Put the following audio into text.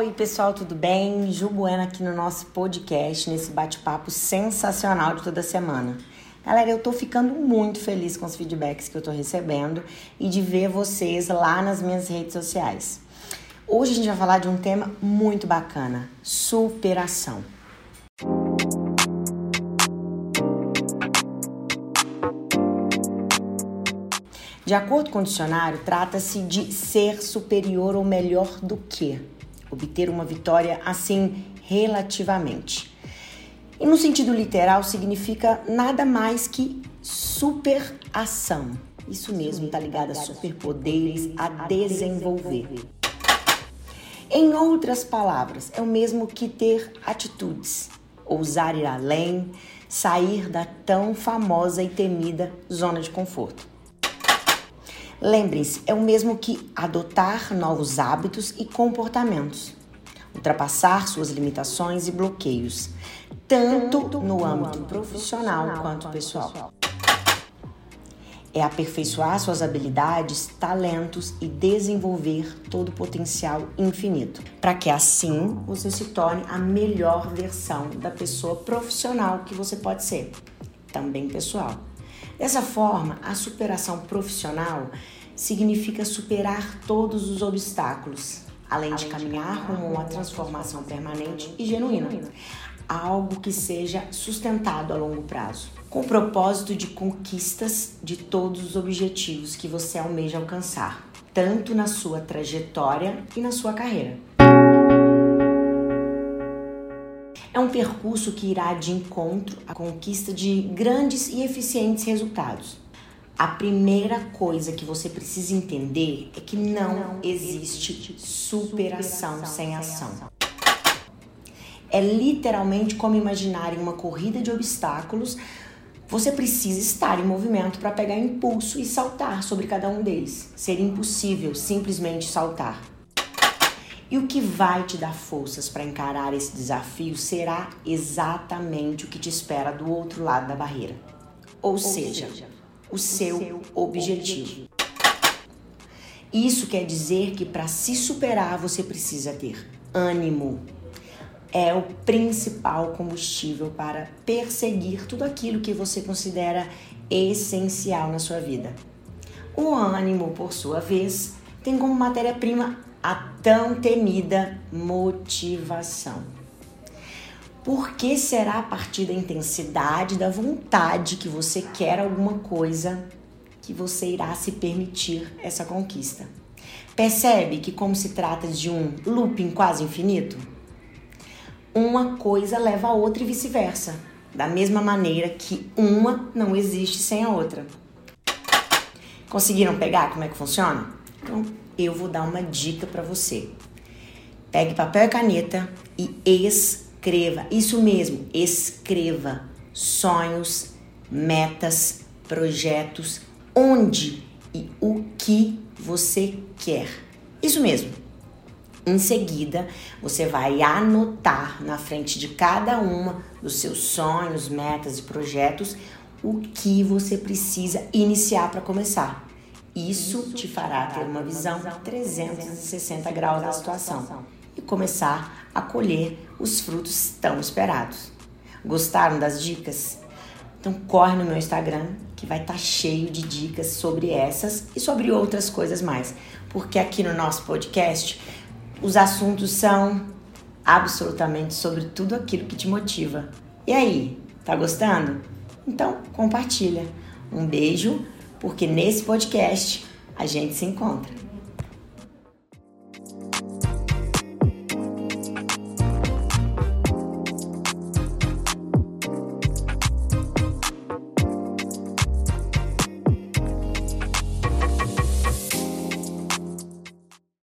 Oi, pessoal, tudo bem? Ju Bueno aqui no nosso podcast, nesse bate-papo sensacional de toda semana. Galera, eu tô ficando muito feliz com os feedbacks que eu tô recebendo e de ver vocês lá nas minhas redes sociais. Hoje a gente vai falar de um tema muito bacana: superação. De acordo com o dicionário, trata-se de ser superior ou melhor do que, obter uma vitória assim relativamente. E no sentido literal significa nada mais que superação. Isso mesmo, está ligado a superpoderes, a desenvolver. Em outras palavras, é o mesmo que ter atitudes, ousar ir além, sair da tão famosa e temida zona de conforto. Lembrem-se, é o mesmo que adotar novos hábitos e comportamentos, ultrapassar suas limitações e bloqueios, tanto no âmbito profissional quanto pessoal. É aperfeiçoar suas habilidades, talentos e desenvolver todo o potencial infinito, para que assim você se torne a melhor versão da pessoa profissional que você pode ser, também pessoal. Dessa forma, a superação profissional significa superar todos os obstáculos, além de caminhar rumo a uma transformação permanente e genuína, algo que seja sustentado a longo prazo, com o propósito de conquistas de todos os objetivos que você almeja alcançar, tanto na sua trajetória e na sua carreira. É um percurso que irá de encontro à conquista de grandes e eficientes resultados. A primeira coisa que você precisa entender é que não existe superação sem ação. É literalmente como imaginar em uma corrida de obstáculos. Você precisa estar em movimento para pegar impulso e saltar sobre cada um deles. Seria impossível simplesmente saltar. E o que vai te dar forças para encarar esse desafio será exatamente o que te espera do outro lado da barreira. Ou, Ou seja, seja, o seu, seu objetivo. objetivo. Isso quer dizer que para se superar você precisa ter ânimo. É o principal combustível para perseguir tudo aquilo que você considera essencial na sua vida. O ânimo, por sua vez, tem como matéria-prima a tão temida motivação. Por que será a partir da intensidade da vontade que você quer alguma coisa que você irá se permitir essa conquista? Percebe que, como se trata de um looping quase infinito, uma coisa leva a outra e vice-versa, da mesma maneira que uma não existe sem a outra. Conseguiram pegar como é que funciona? Então, eu vou dar uma dica para você. Pegue papel e caneta e escreva. Isso mesmo, escreva sonhos, metas, projetos, onde e o que você quer. Isso mesmo. Em seguida, você vai anotar na frente de cada uma dos seus sonhos, metas e projetos o que você precisa iniciar para começar. Isso te fará ter uma visão 360 graus da situação e começar a colher os frutos tão esperados. Gostaram das dicas? Então corre no meu Instagram que vai estar tá cheio de dicas sobre essas e sobre outras coisas mais, porque aqui no nosso podcast os assuntos são absolutamente sobre tudo aquilo que te motiva. E aí, tá gostando? Então compartilha. Um beijo porque nesse podcast a gente se encontra.